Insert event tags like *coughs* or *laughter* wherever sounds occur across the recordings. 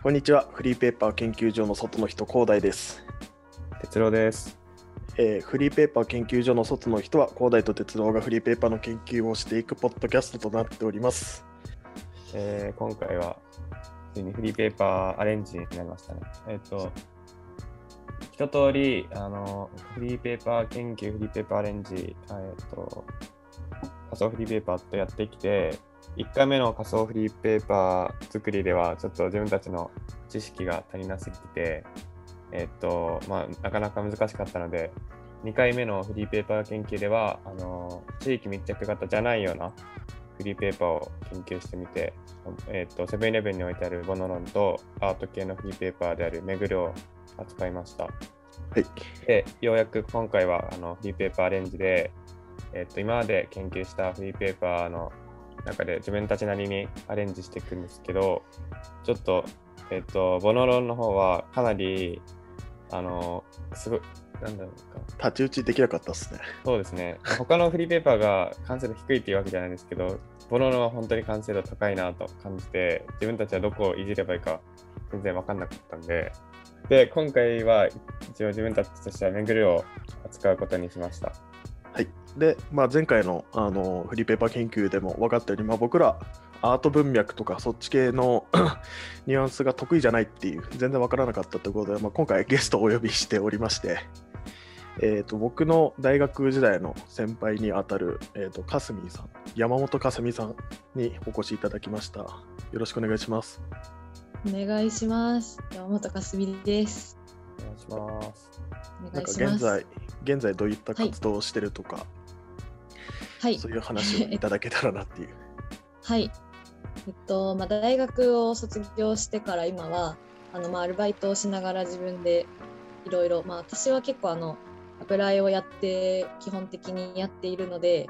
こんにちは。フリーペーパー研究所の外の人、広大です。哲郎です。えーフリーペーパー研究所の外の人は、広大と哲郎がフリーペーパーの研究をしていくポッドキャストとなっております。えー今回は、ついにフリーペーパーアレンジになりましたね。えっ、と、一通り、あの、フリーペーパー研究、フリーペーパーアレンジ、えっ、と、仮想フリーペーパーとやってきて、1回目の仮想フリーペーパー作りでは、ちょっと自分たちの知識が足りなすぎて、えっ、と、まあ、なかなか難しかったので、2回目のフリーペーパー研究では、あの、地域密着型じゃないようなフリーペーパーを研究してみて、えっ、と、セブンイレブンに置いてあるボノロンとアート系のフリーペーパーであるメグルを扱いました。はい。で、ようやく今回はあのフリーペーパーアレンジで、えっと今まで研究したフリーペーパーの中で自分たちなりにアレンジしていくんですけど、ちょっと、えっと、ボノロンの方はかなり、あの、すごい、なんだろうか、太刀打ちできなかったですね。そうですね。他のフリーペーパーが完成度低いっていうわけじゃないんですけど、ボノロは本当に完成度高いなと感じて、自分たちはどこをいじればいいか全然分かんなかったんで、で、今回は一応自分たちとしてはめぐるを扱うことにしました。はい。で、まあ、前回のあのフリーペーパー研究でも分かったように、まあ、僕ら、アート文脈とかそっち系の *coughs* ニュアンスが得意じゃないっていう、全然分からなかったということで、まあ、今回ゲストをお呼びしておりまして、えー、と僕の大学時代の先輩にあたる、えー、とかすみさん、山本かすみさんにお越しいただきました。よろしくお願いします。お願いします。山本かすみです。お願いします。おなんか願いします。現在、現在どういった活動をしてるとか、はいそういう話をいただけたらなっていう。はい。えっとまあ大学を卒業してから今はあのまあアルバイトをしながら自分でいろいろまあ私は結構あの油絵をやって基本的にやっているので。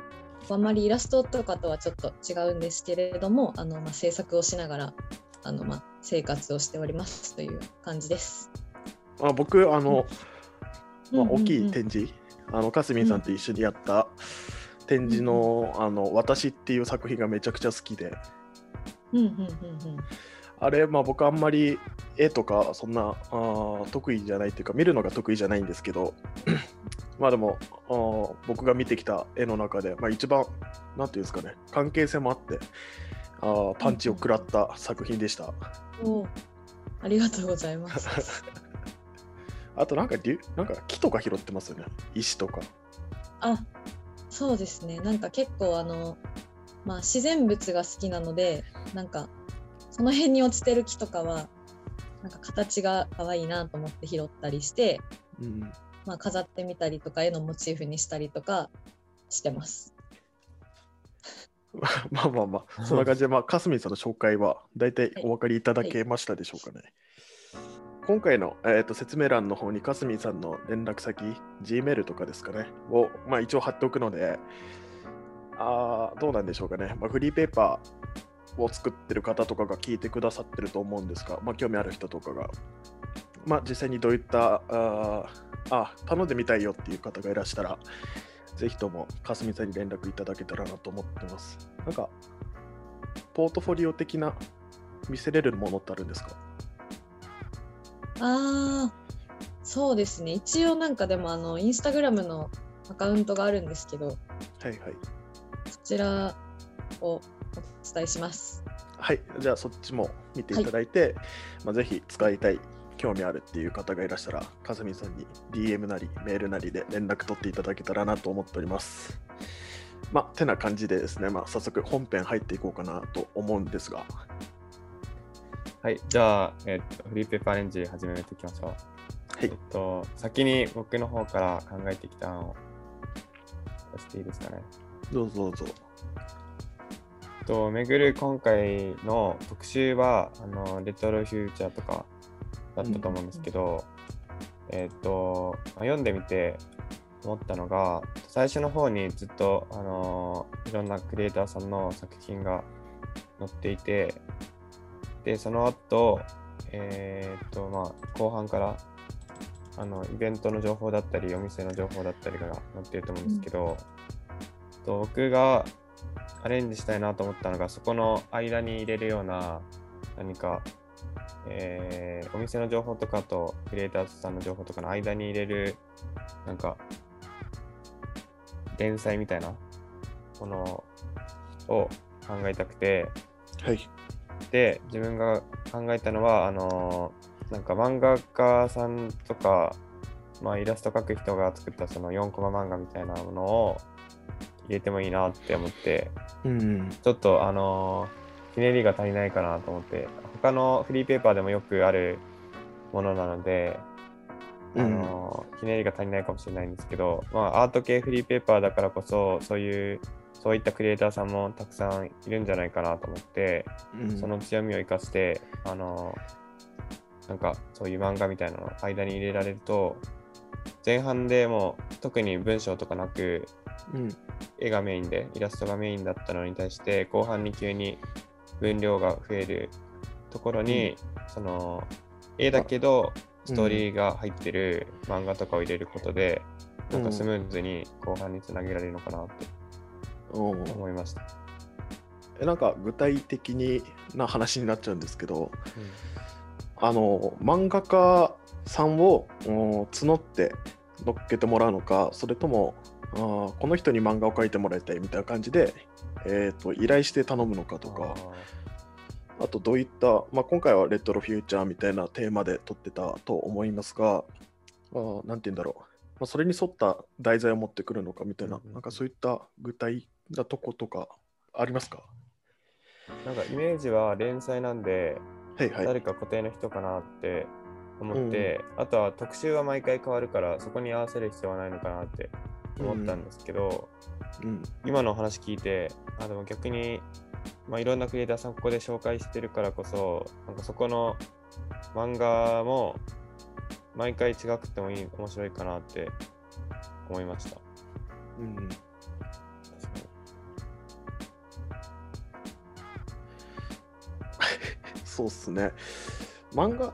あんまりイラストとかとはちょっと違うんですけれどもあの、まあ、制作をしながらあの、まあ、生活をしておりますという感じです。あ僕、あの、まあ、うんうんうん大きい展示、あのかすみんさんと一緒にやった展示の「あの私」っていう作品がめちゃくちゃ好きで。うんうんうんうん。あれ、まあ、僕あんまり絵とかそんなあー得意じゃないっていうか見るのが得意じゃないんですけど。*clears throat* まあでも僕が見てきた絵の中で、まあ、一番なんていうんですかね関係性もあってあーパンチを食らった作品でした。おー。ありがとうございます。*laughs* あとなんかなんか木とか拾ってますよね。石とか。あそうですねなんか結構あの、まあ、自然物が好きなのでなんかその辺に落ちてる木とかはなんか形が可愛いなと思って拾ったりして、うんまあ、飾ってみたりとか絵のモチーフにしたりとかしてます。*laughs* まあまあまあ、そんな感じで、まあ、かすみんさんの紹介は大体お分かりいただけましたでしょうかね。今回の、えー、と説明欄の方にかすみさんの連絡先、Gmail とかですかね、を、まあ、一応貼っておくので、あどうなんでしょうかね、まあ、フリーペーパーを作ってる方とかが聞いてくださってると思うんですが、まあ、興味ある人とかが、まあ、実際にどういったああ頼んでみたいよっていう方がいらしたら、ぜひともかすみさんに連絡いただけたらなと思ってます。なんか、ポートフォリオ的な見せれるものってあるんですか？あーそうですね一応なんかでもあのインスタグラムのアカウントがあるんですけどはいはい。そちらをお伝えします。はい、じゃあそっちも見ていただいて、まあ、ぜひ使いたい、興味あるっていう方がいらしたら、かすみさんに DM なりメールなりで連絡取っていただけたらなと思っております。まあ、てな感じでですね、まあ、早速本編入っていこうかなと思うんですが、はい、じゃあ、えっと、フリーペーパーアレンジ始めていきましょう。はいえっ、と、先に僕の方から考えてきた案を出していいですかね。どうぞどうぞ。えっと、めぐる今回の特集は、あの、レトロフューチャーとかだったと思うんですけど、えっと、まあ読んでみて思ったのが、最初の方にずっと、あのいろんなクリエイターさんの作品が載っていて、で、その後、えっと、まあ、後半から、あの、イベントの情報だったり、お店の情報だったりが載ってると思うんですけど、と僕がアレンジしたいなと思ったのが、そこの間に入れるような何かえーお店の情報とかとクリエイターさんの情報とかの間に入れる、なんか、連載みたいなものを考えたくて、はい。で、自分が考えたのは、あのーなんか漫画家さんとか、まあ、イラスト描く人が作ったその4コマ漫画みたいなものを入れてもいいなって思って、うん。ちょっとあのーひねりが足りないかなと思って、他のフリーペーパーでもよくあるものなので、あうん。ひねりが足りないかもしれないんですけど、まあ、アート系フリーペーパーだからこそ、そういう、そういったクリエイターさんもたくさんいるんじゃないかなと思って、うん。その強みを生かして、あのーなんかそういう漫画みたいなの間に入れられると、前半でもう特に文章とかなく、うん。絵がメインで、イラストがメインだったのに対して、後半に急に分量が増えるところに、その、絵だけど、ストーリーが入ってる漫画とかを入れることで、なんかスムーズに後半につなげられるのかなって思いました。えなんか具体的にな話になっちゃうんですけど、あの漫画家さんをお募って乗っけてもらうのか、それともあーこの人に漫画を描いてもらいたいみたいな感じで、えー、と依頼して頼むのかとか、あとどういった、まあ、今回はレトロフューチャーみたいなテーマで撮ってたと思いますが、あーなんて言うんだろう、まあ、それに沿った題材を持ってくるのかみたいな、うんうんうん。なんかそういった具体なとことかありますか？なんかイメージは連載なんで、はいはい。誰か固定の人かなって思って、あとは特集は毎回変わるから、そこに合わせる必要はないのかなって思ったんですけど、うん今のお話聞いて、あでも逆に、まあ、いろんなクリエイターさんここで紹介してるからこそ、なんかそこの漫画も毎回違くてもいい、面白いかなって思いました。うんそうっすね。漫画、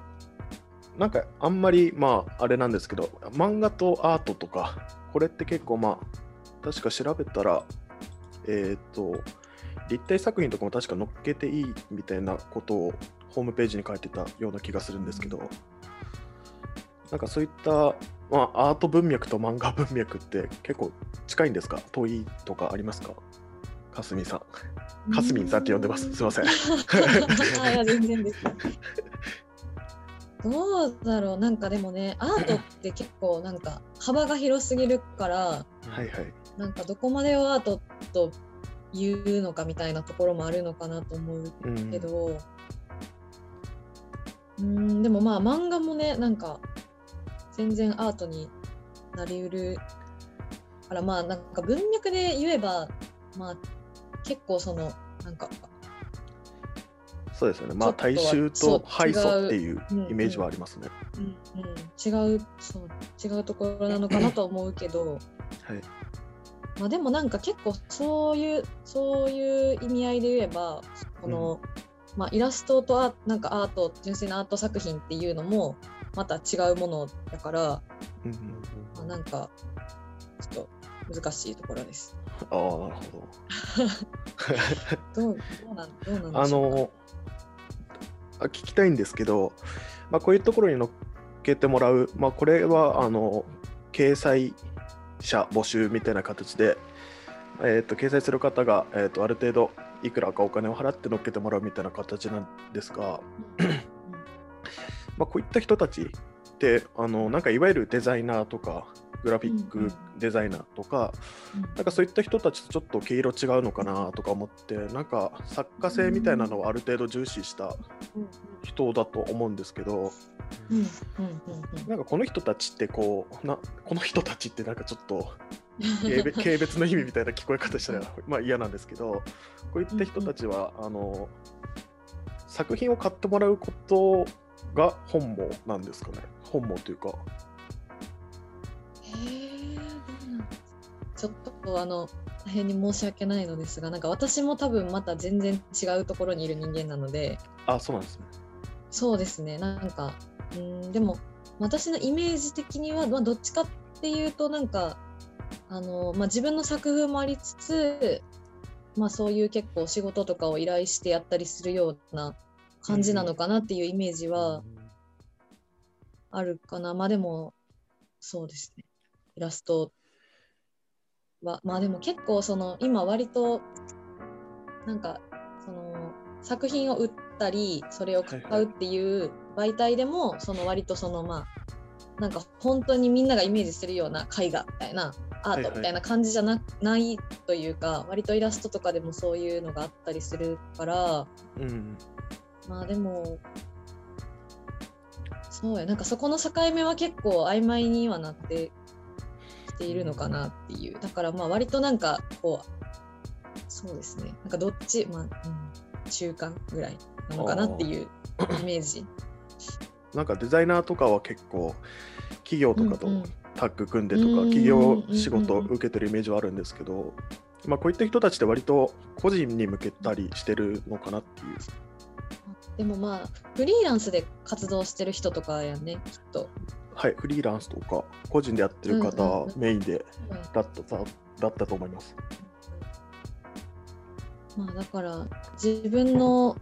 なんかあんまりまああれなんですけど、漫画とアートとか、これって結構まあ、確か調べたら、えっ、と、立体作品とかも確か載っけていいみたいなことをホームページに書いてたような気がするんですけど、なんかそういった、まあ、アート文脈と漫画文脈って結構近いんですか？遠いとかありますか？かすみさん。かすみんさんって呼んでます。すいません。*laughs* あいや全然です。どうだろうなんかでもねアートって結構なんか幅が広すぎるからはいはい。なんかどこまでをアートと言うのかみたいなところもあるのかなと思ううんけど、うーんでもまあ漫画もねなんか全然アートになりうるからまあなんか文脈で言えばまあ結構そのなんかそうですよね。まあ、大衆と敗訴っていううんうんイメージはありますね。うんうん、違うそう違うところなのかなとは思うけどはい。まあでもなんか結構そういうそういう意味合いで言えばこの、まあ、イラストとアなんかアート純粋なアート作品っていうのもまた違うものだから、うんまあ、なんかちょっと難しいところです。ああ、なるほど。どうどうなんどうなんであしょうか？のあ聞きたいんですけど、まあ、こういうところに乗っけてもらう、まあ、これはあの掲載者募集みたいな形で、えー、と掲載する方が、えー、とある程度いくらかお金を払って乗っけてもらうみたいな形なんですが、まあ、こういった人たちってあのなんかいわゆるデザイナーとかグラフィックデザイナーとか、うん。なんかそういった人たちとちょっと毛色違うのかなとか思って、なんか作家性みたいなのをある程度重視したうん人だと思うんですけど、なんかこの人たちってこう、なこの人たちってなんかちょっと *laughs* 軽蔑の意味みたいな聞こえ方したらまあ嫌なんですけど、こういった人たちは、あの作品を買ってもらうことが本望なんですかね。本望というか。ちょっとあの大変に申し訳ないのですがなんか私も多分また全然違うところにいる人間なのであ、そうなんですね。そうですねなんかうんでも私のイメージ的には、まあ、どっちかっていうとなんかあの、まあ、自分の作風もありつつ、まあ、そういう結構仕事とかを依頼してやったりするような感じなのかなっていうイメージはあるかな。まあでも、そうですね。イラストは、まあでも結構その今割となんかその作品を売ったりそれを買うっていう媒体でもその割とそのまあなんか本当にみんながイメージするような絵画みたいなアートみたいな感じじゃな,、ないというか割とイラストとかでもそういうのがあったりするから、うん。まあでもそうやなんかそこの境目は結構曖昧にはなってきているのかなっていうだからまあ割となんかこうそうですねなんかどっちまあ、うん、中間ぐらいなのかなっていうイメージ。なんかデザイナーとかは結構企業とかとうんうんタッグ組んでとか、うんうん企業仕事を受けてるイメージはあるんですけど、まあ、こういった人たちって割と個人に向けたりしてるのかなっていう。でもまあフリーランスで活動してる人とかやねきっと。はい、フリーランスとか個人でやってる方メインでだっただったと思います。まあだから自分の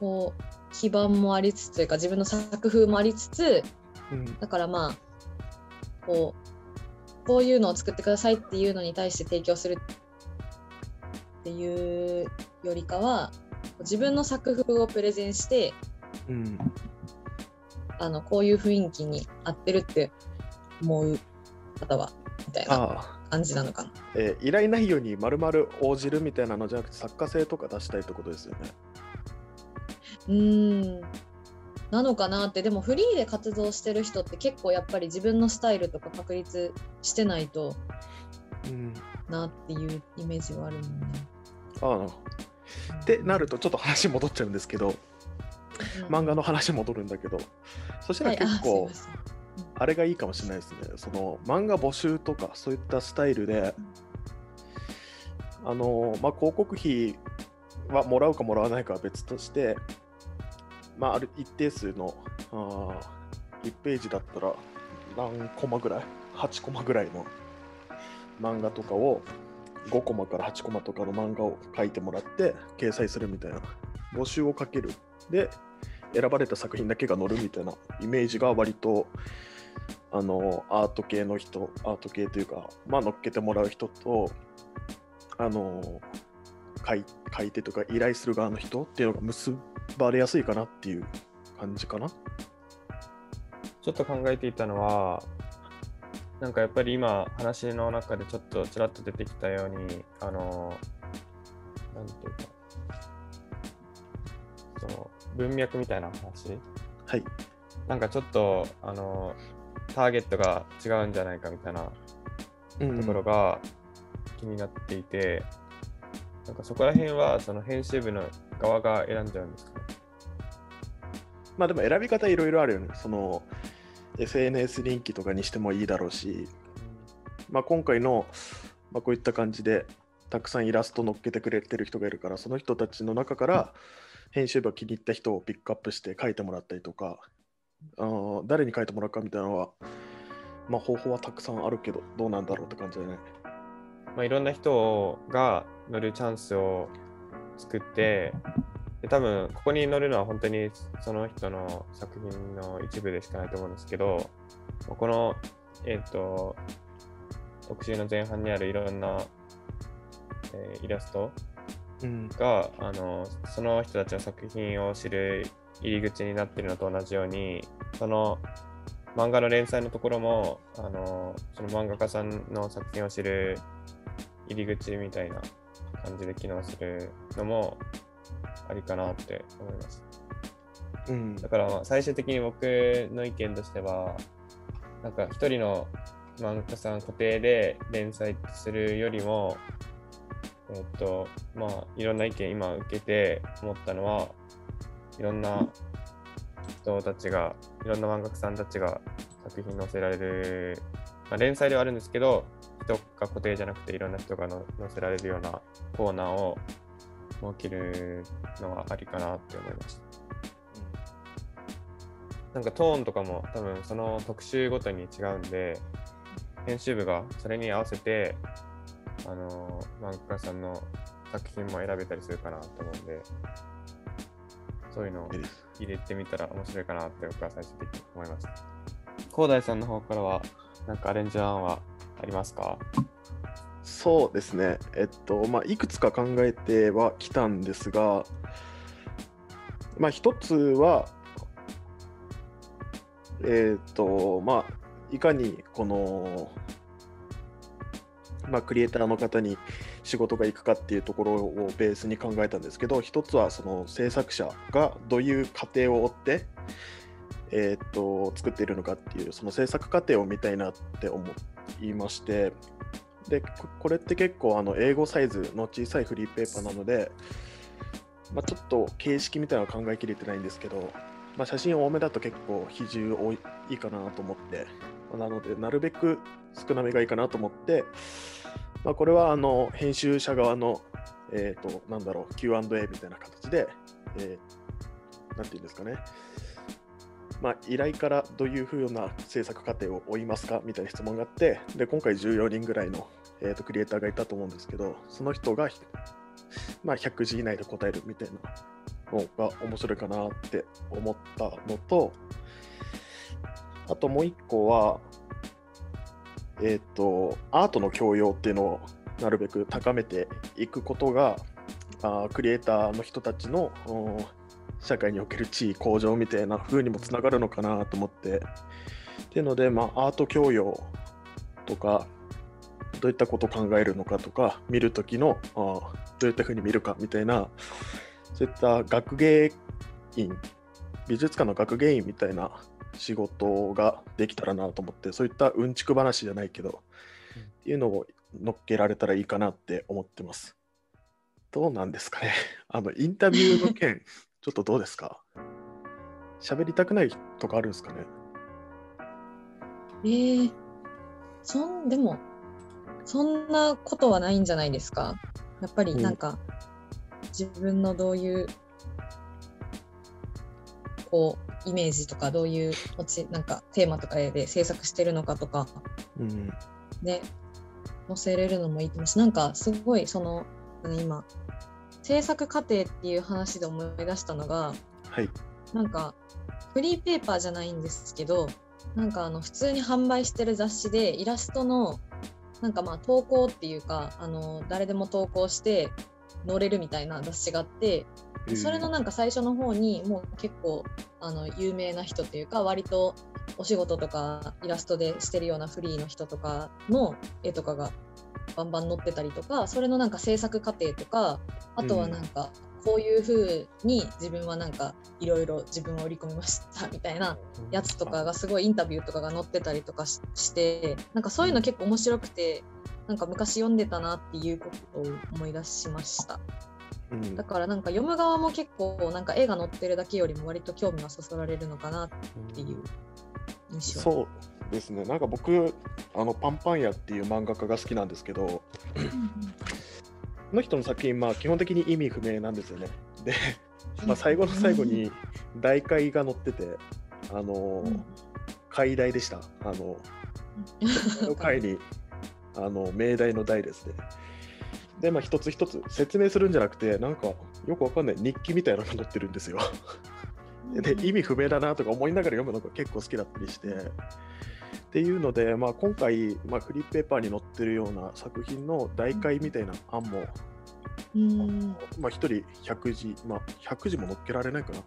こう基盤もありつつというか自分の作風もありつつうん。だからまあこうこういうのを作ってくださいっていうのに対して提供するっていうよりかは自分の作風をプレゼンしてうんあのこういう雰囲気に合ってるって思う方はみたいな感じなのかな。えー依頼内容に丸々応じるみたいなのじゃなくて作家性とか出したいってことですよね。うーんなのかなってでもフリーで活動してる人って結構やっぱり自分のスタイルとか確立してないとうん、なっていうイメージはあるもんね。ああってなるとちょっと話戻っちゃうんですけどうん漫画の話戻るんだけどそしたら結構あれがいいかもしれないですね。その漫画募集とかそういったスタイルであのまあ広告費はもらうかもらわないかは別としてまあある一定数のあ1ページだったら何コマぐらい？8コマぐらいの漫画とかを5コマから8コマとかの漫画を書いてもらって掲載するみたいな。募集をかける。で選ばれた作品だけが載るみたいなイメージが割とあのアート系の人アート系というかまあ乗っけてもらう人とあの書い書いてとか依頼する側の人っていうのが結ばれやすいかなっていう感じかな。ちょっと考えていたのは、なんかやっぱり今話の中でちょっとちらっと出てきたように、あの、なんていうか、その文脈みたいな話、はい。なんかちょっと、あの、ターゲットが違うんじゃないかみたいなうんところが気になっていて、なんかそこら辺はその編集部の側が選んじゃうんですか？ね。まあでも選び方いろいろあるよね。その SNS 人気とかにしてもいいだろうし、まあ、今回の、まあ、こういった感じでたくさんイラスト載っけてくれてる人がいるからその人たちの中から編集部が気に入った人をピックアップして書いてもらったりとかあー誰に書いてもらうかみたいなのは、まあ、方法はたくさんあるけどどうなんだろうって感じだね。まあ、いろんな人が乗るチャンスを作ってで多分ここに乗るのは本当にその人の作品の一部でしかないと思うんですけどこの、えー、と特集の前半にあるいろんな、えーイラストうん、があのその人たちの作品を知る入り口になっているのと同じようにその漫画の連載のところもあのその漫画家さんの作品を知る入り口みたいな感じで機能するのもありかなって思います。うんだからまあ最終的に僕の意見としてはなんか一人の漫画家さん固定で連載するよりもえっとまあいろんな意見今受けて思ったのはいろんな人たちがいろんな漫画家さんたちが作品載せられる、まあ、連載ではあるんですけど人が固定じゃなくていろんな人が載せられるようなコーナーを設けるのはありかなって思いました。なんかトーンとかも多分その特集ごとに違うんで、編集部がそれに合わせて、あの漫画家さんの作品も選べたりするかなと思うんで、そういうのを入れてみたら面白いかなって僕は最終的に思いました。広大さんの方からは、なんかアレンジ案はありますか？そうですね。えっと、まあ、いくつか考えてはきたんですが、まあ、一つは、えっと、まあ、いかにこの、まあ、クリエイターの方に仕事がいくかっていうところをベースに考えたんですけど、一つはその制作者がどういう過程を追って、えっと、作っているのかっていう、その制作過程を見たいなって思いまして、でこれって結構あの英語サイズの小さいフリーペーパーなので、まあ、ちょっと形式みたいなのは考えきれてないんですけど、まあ、写真多めだと結構比重多いかなと思って、なのでなるべく少なめがいいかなと思って、まあ、これはあの編集者側の、えー、となんだろう Q&A みたいな形で、えーなんていうんですかね、まあ、依頼からどういうふうな制作過程を追いますかみたいな質問があって、で今回14人ぐらいの、えーとクリエイターがいたと思うんですけど、その人が、まあ、100字以内で答えるみたいなのが面白いかなって思ったのと、あともう一個は、えっ、と、アートの教養っていうのをなるべく高めていくことが、あクリエイターの人たちの社会における地位向上みたいな風にもつながるのかなと思って。っていうので、まあ、アート教養とか、どういったことを考えるのかとか、見るときのあどういった風に見るかみたいな、そういった学芸員、美術館の学芸員みたいな仕事ができたらなと思って、そういったうんちく話じゃないけど、っていうのを乗っけられたらいいかなって思ってます。どうなんですかね。*laughs* あの、インタビューの件、*laughs* ちょっとどうですか？喋りたくないとかあるんですかね？えー、そんでもそんなことはないんじゃないですか？やっぱりなんか、自分のどういうこうイメージとかどういうなんかテーマとかで制作してるのかとかうん。ね載せれるのもいいと思うしなんかすごいその今制作過程っていう話で思い出したのがはい。なんかフリーペーパーじゃないんですけどなんかあの普通に販売してる雑誌でイラストのなんかまあ投稿っていうかあの誰でも投稿して載れるみたいな雑誌があってでそれのなんか最初の方にもう結構あの有名な人というか割とお仕事とかイラストでしてるようなフリーの人とかの絵とかがバンバン載ってたりとかそれのなんか制作過程とかあとはなんかこういう風に自分はなんかいろいろ自分を売り込みましたみたいなやつとかがすごいインタビューとかが載ってたりとかししてなんかそういうの結構面白くてなんか昔読んでたなっていうことを思い出しましたうんだからなんか読む側も結構なんか絵が載ってるだけよりも割と興味がそそられるのかなっていう印象そうですね。なんか僕、あのパンパン屋っていう漫画家が好きなんですけど、この人の作品、まあ基本的に意味不明なんですよね。で、まあ、最後の最後に大会が載ってて、あのうん解題でした。あの、この回に、あの、命題の題ですね。で、まあ一つ一つ説明するんじゃなくて、なんかよくわかんない日記みたいなのが載ってるんですよ。で意味不明だなとか思いながら読むのが結構好きだったりしてっていうので、まあ、今回、まあ、フリーペーパーに載ってるような作品の題解みたいな案も、うんまあ、1人100字、まあ、100字も載っけられないかなっ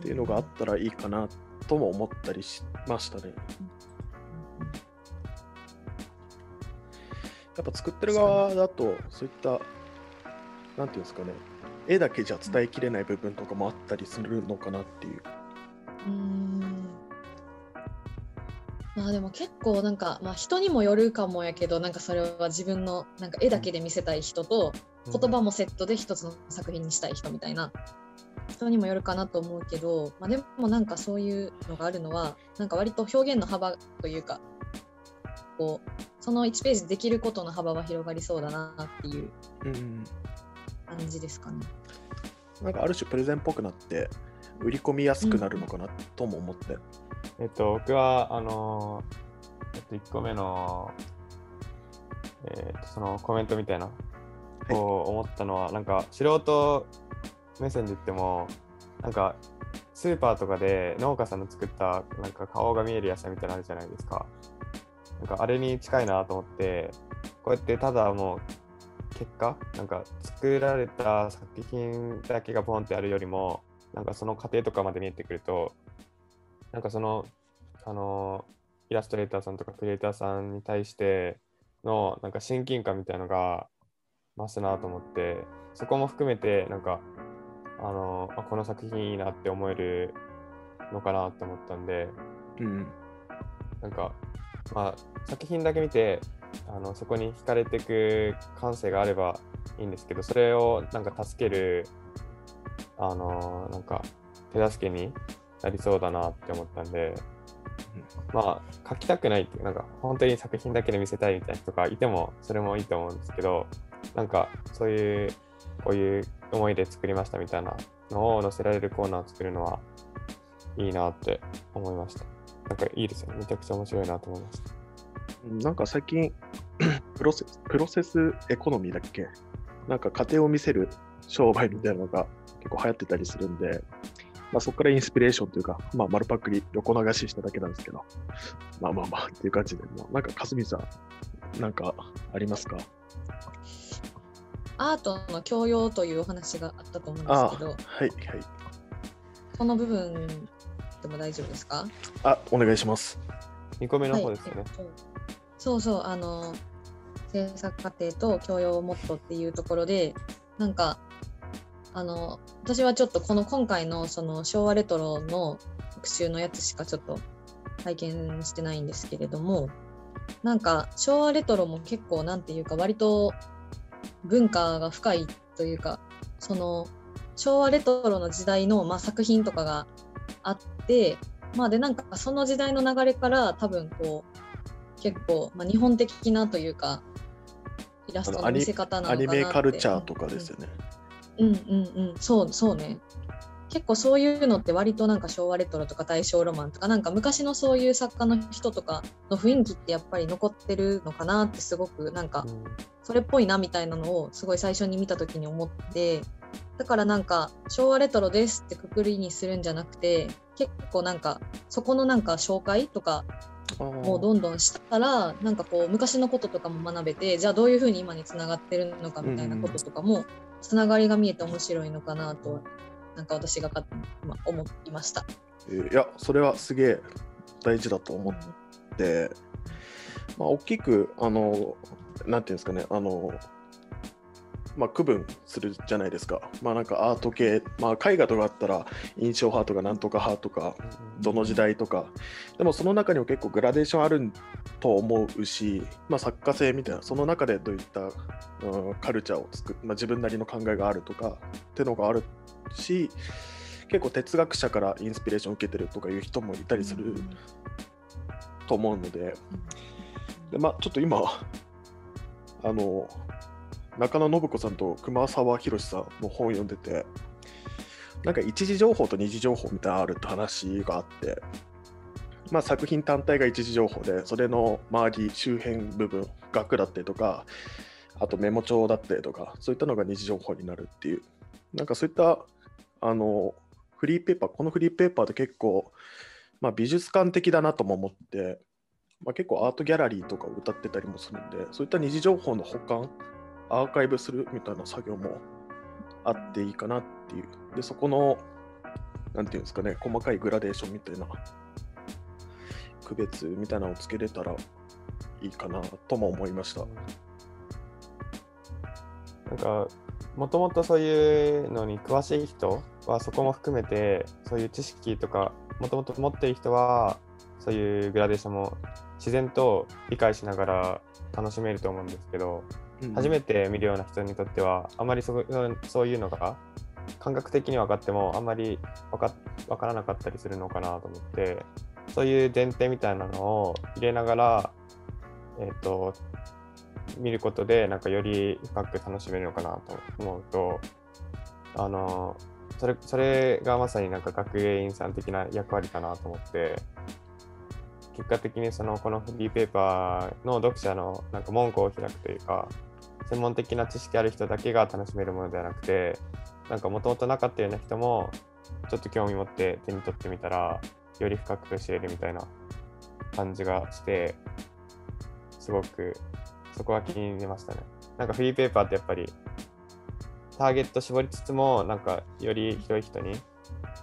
ていうのがあったらいいかなとも思ったりしましたね。やっぱ作ってる側だとそういったなんていうんですかね絵だけじゃ伝えきれない部分とかもあったりするのかなっていう。うんまあでも結構なんか、まあ、人にもよるかもやけどなんかそれは自分のなんか絵だけで見せたい人と言葉もセットで一つの作品にしたい人みたいな人にもよるかなと思うけど、まあ、でもなんかそういうのがあるのはなんか割と表現の幅というかこうその1ページできることの幅は広がりそうだなっていううん感じですかね。なんかある種プレゼンっぽくなって売り込みやすくなるのかなとも思って。えっと、僕は、あのーえっと、1個目の、えっと、そのコメントみたいな、こう思ったのは、なんか、素人目線で言っても、なんかスーパーとかで農家さんの作ったなんか顔が見える野菜みたいなのあるじゃないですか。なんかあれに近いなと思って、こうやってただもう結果、なんか作られた作品だけがポンってあるよりも、なんかその過程とかまで見えてくると、なんかその、あのイラストレーターさんとかクリエイターさんに対してのなんか親近感みたいのが増すなと思って、そこも含めて、なんか、あのあこの作品いいなって思えるのかなと思ったんで、うん。なんか、まあ、作品だけ見て、あのそこに惹かれていく感性があればいいんですけど、それをなんか助ける、あのなんか手助けになりそうだなって思ったんで、まあ、書きたくないっていう、なんか本当に作品だけで見せたいみたいな人がいても、それもいいと思うんですけど、なんかそういう、こういう思いで作りましたみたいなのを載せられるコーナーを作るのはいいなって思いました。なんかいいですよね。めちゃくちゃ面白いなと思いました。なんか最近 *clears throat* プロセス、プロセスエコノミーだっけ？なんか家庭を見せる商売みたいなのが結構流行ってたりするんで、まあ、そこからインスピレーションというか、まあ、丸パクリ横流ししただけなんですけど、まあまあまあっていう感じで、まあ、なんか、かすみさん、なんかありますか？アートの教養というお話があったと思うんですけど、はいはい。その部分でも大丈夫ですか？あ、お願いします。2個目の方ですよね。はいえっとそうそう、あの、制作過程と教養をもっとっていうところで、なんか、あの、私はちょっとこの今回のその昭和レトロの特集のやつしかちょっと体験してないんですけれども、なんか昭和レトロも結構なんていうか割と文化が深いというか、その昭和レトロの時代の、まあ、作品とかがあって、まあでなんかその時代の流れから多分こう結構、まあ、日本的なというかイラストの見せ方なのかなって。アニメカルチャーとかですよね。うん。うんうんそうそうね。結構そういうのって割となんか昭和レトロとか大正ロマンとかなんか昔のそういう作家の人とかの雰囲気ってやっぱり残ってるのかなってすごくなんかうんそれっぽいなみたいなのをすごい最初に見た時に思ってだからなんか昭和レトロですってくくりにするんじゃなくて結構なんかそこのなんか紹介とかもうどんどんしたらなんかこう昔のこととかも学べてじゃあどういうふうに今につながってるのかみたいなこととかもつながりが見えて面白いのかなとなんか私が勝手に今思いました。えーいや、それはすげえ大事だと思って、まあ、大きく、あの、なんていうんですかね、あの、まあ、区分するじゃないですか。まあ、なんかアート系、まあ、絵画とかあったら、印象派とか、なんとか派とか、どの時代とか、でもその中にも結構グラデーションあると思うし、まあ、作家性みたいな、その中でどういった、うんカルチャーを作る、まあ、自分なりの考えがあるとかってのがあるし、結構哲学者からインスピレーションを受けてるとかいう人もいたりすると思うので、でまあ、ちょっと今、あの、中野信子さんと熊沢博さんの本を読んでて、なんか一次情報と二次情報みたいなのあるって話があって、まあ、作品単体が一次情報で、それの周り、周辺部分、額だったりとか、あとメモ帳だったりとか、そういったのが二次情報になるっていう、なんかそういったあのフリーペーパー、このフリーペーパーって結構、まあ、美術館的だなとも思って、まあ、結構アートギャラリーとかを歌ってたりもするんで、そういった二次情報の保管、アーカイブするみたいな作業もあっていいかなっていう。で、そこの、なんていうんですかね、細かいグラデーションみたいな、区別みたいなのをつけれたらいいかなとも思いました。なんか、もともとそういうのに詳しい人はそこも含めて、そういう知識とか、もともと持っている人は、そういうグラデーションも自然と理解しながら楽しめると思うんですけど、初めて見るような人にとっては、あまりそそういうのが感覚的に分かっても、あんまり分か分からなかったりするのかなと思って、そういう前提みたいなのを入れながら、えっ、と、見ることで、なんかより深く楽しめるのかなと思うと、あの、それそれがまさになんか学芸員さん的な役割かなと思って、結果的にそのこのフリーペーパーの読者のなんか門戸を開くというか、専門的な知識ある人だけが楽しめるものではなくて、なんかもともとなかったような人も、ちょっと興味持って手に取ってみたら、より深く知れるみたいな感じがして、すごくそこは気に入りましたね。なんかフリーペーパーってやっぱりターゲット絞りつつも、なんかより広い人に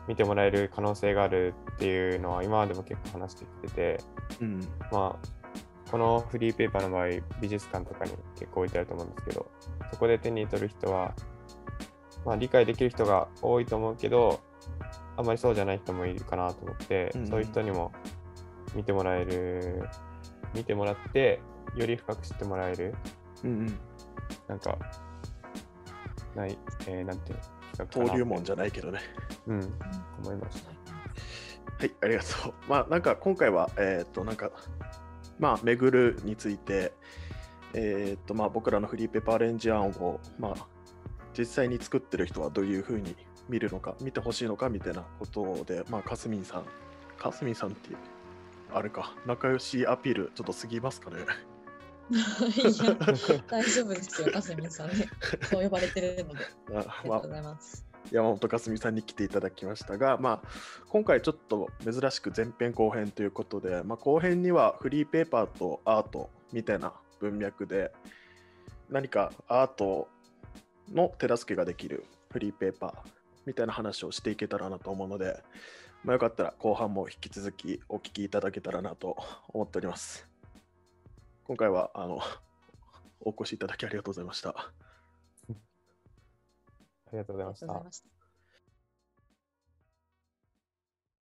見てもらえる可能性があるっていうのは今までも結構話してきてて、うん。まあ、このフリーペーパーの場合、美術館とかに結構置いてあると思うんですけど、そこで手に取る人は、まあ、理解できる人が多いと思うけど、あんまりそうじゃない人もいるかなと思って、うんそういう人にも見てもらえる、見てもらって、より深く知ってもらえる、うんうん。なんか、ない、えーなんていう登竜門じゃないけどね。うん、思いました。はい、ありがとう。まあ、なんか今回は、えっ、と、なんか、まあ、めぐるについて、えっ、と、まあ、僕らのフリーペーパーアレンジ案を、まあ、実際に作ってる人はどういうふうに見るのか、見てほしいのかみたいなことで、まあ、かすみんさん、かすみんさんっていう、あれか、仲良しアピール、ちょっと過ぎますかね？*laughs* いや、大丈夫ですよ、かすみんさんね。そう呼ばれてるので。*laughs* あまあありがとうございます。山本かすみさんに来ていただきましたが、まあ、今回ちょっと珍しく前編後編ということで、まあ、後編にはフリーペーパーとアートみたいな文脈で何かアートの手助けができるフリーペーパーみたいな話をしていけたらなと思うので、まあ、よかったら後半も引き続きお聞きいただけたらなと思っております。今回はあのお越しいただきありがとうございました。ありがとうございました。